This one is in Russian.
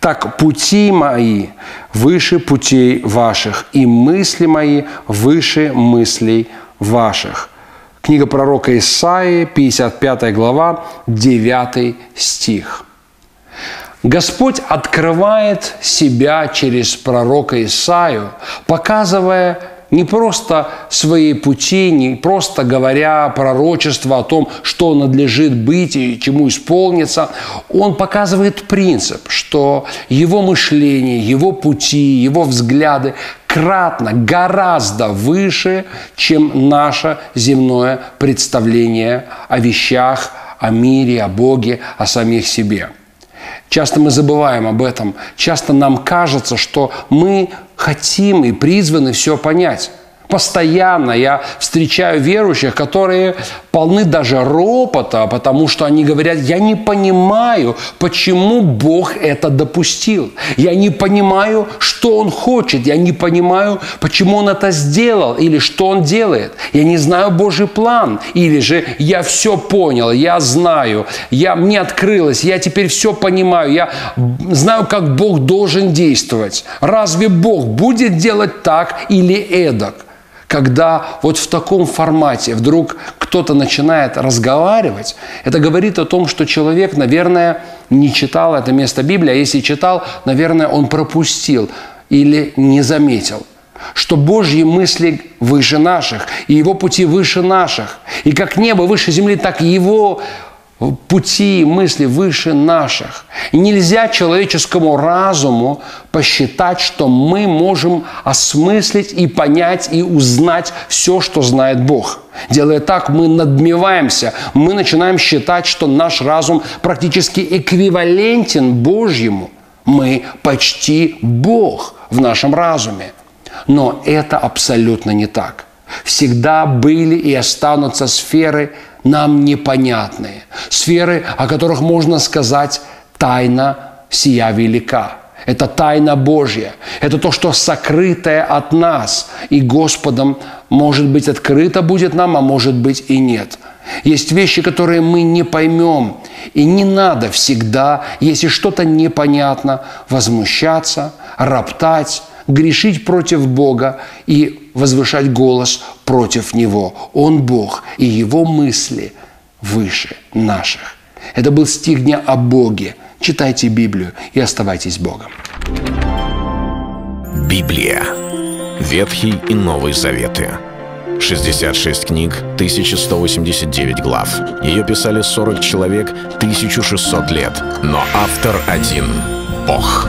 так пути мои выше путей ваших, и мысли мои выше мыслей ваших. Книга пророка Исаии, 55 глава, 9 стих. Господь открывает себя через пророка Исаию, показывая не просто свои пути, не просто говоря пророчество о том, что надлежит быть и чему исполнится. Он показывает принцип, что его мышление, его пути, его взгляды кратно, гораздо выше, чем наше земное представление о вещах, о мире, о Боге, о самих себе. Часто мы забываем об этом. Часто нам кажется, что мы хотим и призваны все понять. Постоянно я встречаю верующих, которые полны даже ропота, потому что они говорят, я не понимаю, почему Бог это допустил. Я не понимаю, что Он хочет. Я не понимаю, почему Он это сделал или что Он делает. Я не знаю Божий план. Или же я все понял, я знаю, я, мне открылось, я теперь все понимаю, я знаю, как Бог должен действовать. Разве Бог будет делать так или эдак? Когда вот в таком формате вдруг кто-то начинает разговаривать, это говорит о том, что человек, наверное, не читал это место Библии, а если читал, наверное, он пропустил или не заметил что Божьи мысли выше наших, и Его пути выше наших. И как небо выше земли, так и Его пути и мысли выше наших. Нельзя человеческому разуму посчитать, что мы можем осмыслить и понять и узнать все, что знает Бог. Делая так, мы надмеваемся, мы начинаем считать, что наш разум практически эквивалентен Божьему. Мы почти Бог в нашем разуме. Но это абсолютно не так. Всегда были и останутся сферы – нам непонятные. Сферы, о которых можно сказать «тайна сия велика». Это тайна Божья. Это то, что сокрытое от нас. И Господом, может быть, открыто будет нам, а может быть и нет. Есть вещи, которые мы не поймем. И не надо всегда, если что-то непонятно, возмущаться, роптать, грешить против Бога и возвышать голос против Него. Он Бог, и Его мысли выше наших. Это был стих дня о Боге. Читайте Библию и оставайтесь Богом. Библия. Ветхий и Новый Заветы. 66 книг, 1189 глав. Ее писали 40 человек, 1600 лет. Но автор один — Бог.